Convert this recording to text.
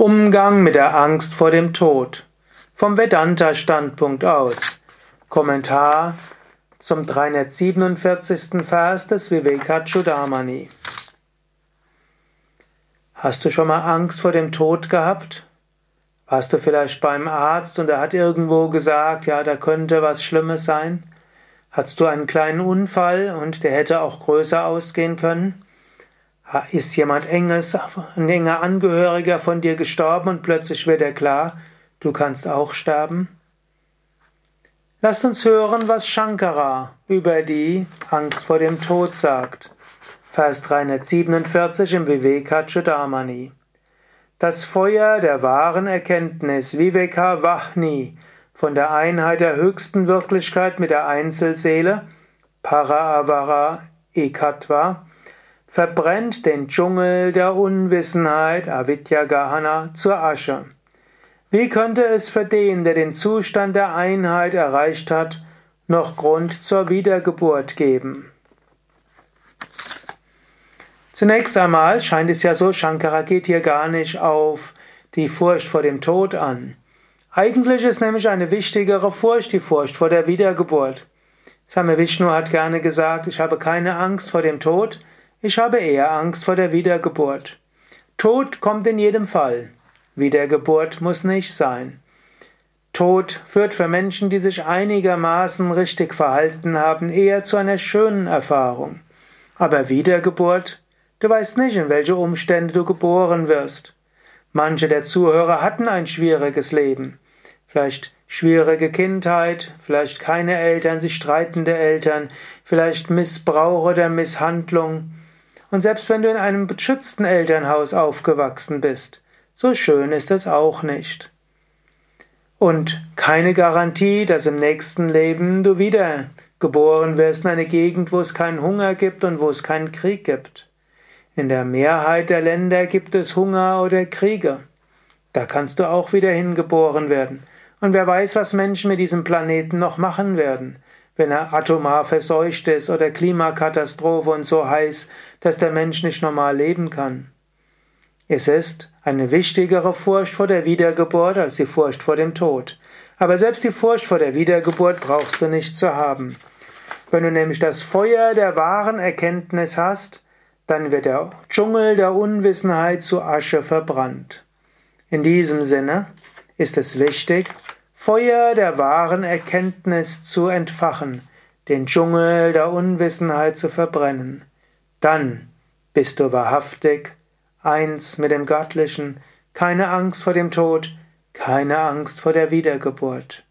Umgang mit der Angst vor dem Tod. Vom Vedanta-Standpunkt aus. Kommentar zum 347. Vers des Vivekachudamani. Hast du schon mal Angst vor dem Tod gehabt? Warst du vielleicht beim Arzt und er hat irgendwo gesagt, ja, da könnte was Schlimmes sein? Hattest du einen kleinen Unfall und der hätte auch größer ausgehen können? Ist jemand enges, ein enger Angehöriger von dir gestorben und plötzlich wird er klar, du kannst auch sterben? Lasst uns hören, was Shankara über die Angst vor dem Tod sagt. Vers 347 im Vivekachudamani. Das Feuer der wahren Erkenntnis, Viveka Vahni, von der Einheit der höchsten Wirklichkeit mit der Einzelseele, Paraavara Ekatva, verbrennt den Dschungel der Unwissenheit, Avidya Gahana, zur Asche. Wie könnte es für den, der den Zustand der Einheit erreicht hat, noch Grund zur Wiedergeburt geben? Zunächst einmal scheint es ja so, Shankara geht hier gar nicht auf die Furcht vor dem Tod an. Eigentlich ist nämlich eine wichtigere Furcht die Furcht vor der Wiedergeburt. Same Vishnu hat gerne gesagt, ich habe keine Angst vor dem Tod, ich habe eher Angst vor der Wiedergeburt. Tod kommt in jedem Fall. Wiedergeburt muss nicht sein. Tod führt für Menschen, die sich einigermaßen richtig verhalten haben, eher zu einer schönen Erfahrung. Aber Wiedergeburt, du weißt nicht, in welche Umstände du geboren wirst. Manche der Zuhörer hatten ein schwieriges Leben. Vielleicht schwierige Kindheit, vielleicht keine Eltern, sich streitende Eltern, vielleicht Missbrauch oder Misshandlung. Und selbst wenn du in einem beschützten Elternhaus aufgewachsen bist, so schön ist es auch nicht. Und keine Garantie, dass im nächsten Leben du wieder geboren wirst in eine Gegend, wo es keinen Hunger gibt und wo es keinen Krieg gibt. In der Mehrheit der Länder gibt es Hunger oder Kriege. Da kannst du auch wieder hingeboren werden. Und wer weiß, was Menschen mit diesem Planeten noch machen werden wenn er atomar verseucht ist oder Klimakatastrophe und so heiß, dass der Mensch nicht normal leben kann. Es ist eine wichtigere Furcht vor der Wiedergeburt als die Furcht vor dem Tod. Aber selbst die Furcht vor der Wiedergeburt brauchst du nicht zu haben. Wenn du nämlich das Feuer der wahren Erkenntnis hast, dann wird der Dschungel der Unwissenheit zu Asche verbrannt. In diesem Sinne ist es wichtig, Feuer der wahren Erkenntnis zu entfachen, den Dschungel der Unwissenheit zu verbrennen. Dann bist du wahrhaftig eins mit dem Göttlichen, keine Angst vor dem Tod, keine Angst vor der Wiedergeburt.